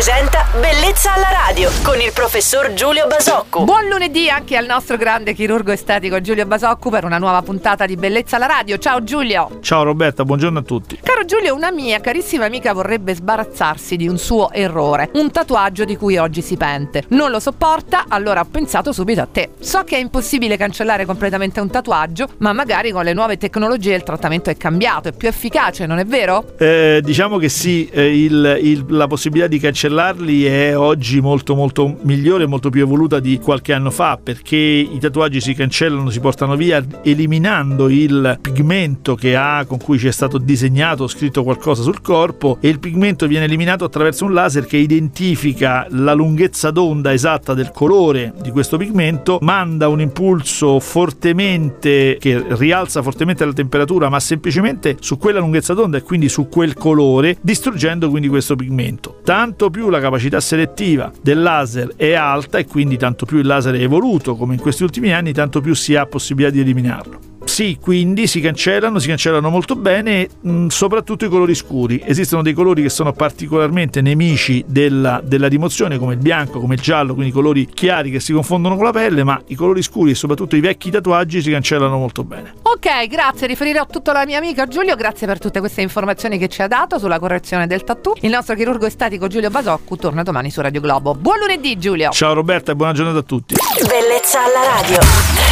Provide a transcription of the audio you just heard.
presenta Bellezza alla radio con il professor Giulio Basocco. Buon lunedì anche al nostro grande chirurgo estetico Giulio Basocco per una nuova puntata di Bellezza alla radio. Ciao Giulio. Ciao Roberta, buongiorno a tutti. Caro Giulio, una mia carissima amica vorrebbe sbarazzarsi di un suo errore, un tatuaggio di cui oggi si pente. Non lo sopporta, allora ho pensato subito a te. So che è impossibile cancellare completamente un tatuaggio, ma magari con le nuove tecnologie il trattamento è cambiato, è più efficace, non è vero? Eh, diciamo che sì, eh, il, il, la possibilità di cancellarli è oggi molto molto migliore, molto più evoluta di qualche anno fa, perché i tatuaggi si cancellano, si portano via eliminando il pigmento che ha con cui ci è stato disegnato o scritto qualcosa sul corpo e il pigmento viene eliminato attraverso un laser che identifica la lunghezza d'onda esatta del colore di questo pigmento, manda un impulso fortemente che rialza fortemente la temperatura, ma semplicemente su quella lunghezza d'onda e quindi su quel colore, distruggendo quindi questo pigmento. Tanto più la capacità selettiva del laser è alta e quindi tanto più il laser è evoluto come in questi ultimi anni, tanto più si ha possibilità di eliminarlo. Sì, quindi si cancellano, si cancellano molto bene, mh, soprattutto i colori scuri. Esistono dei colori che sono particolarmente nemici della, della rimozione, come il bianco, come il giallo, quindi colori chiari che si confondono con la pelle, ma i colori scuri e soprattutto i vecchi tatuaggi si cancellano molto bene. Ok, grazie, riferirò tutto alla mia amica Giulio, grazie per tutte queste informazioni che ci ha dato sulla correzione del tattoo. Il nostro chirurgo estetico Giulio Basoccu torna domani su Radio Globo. Buon lunedì Giulio! Ciao Roberta e buona giornata a tutti. Bellezza alla radio.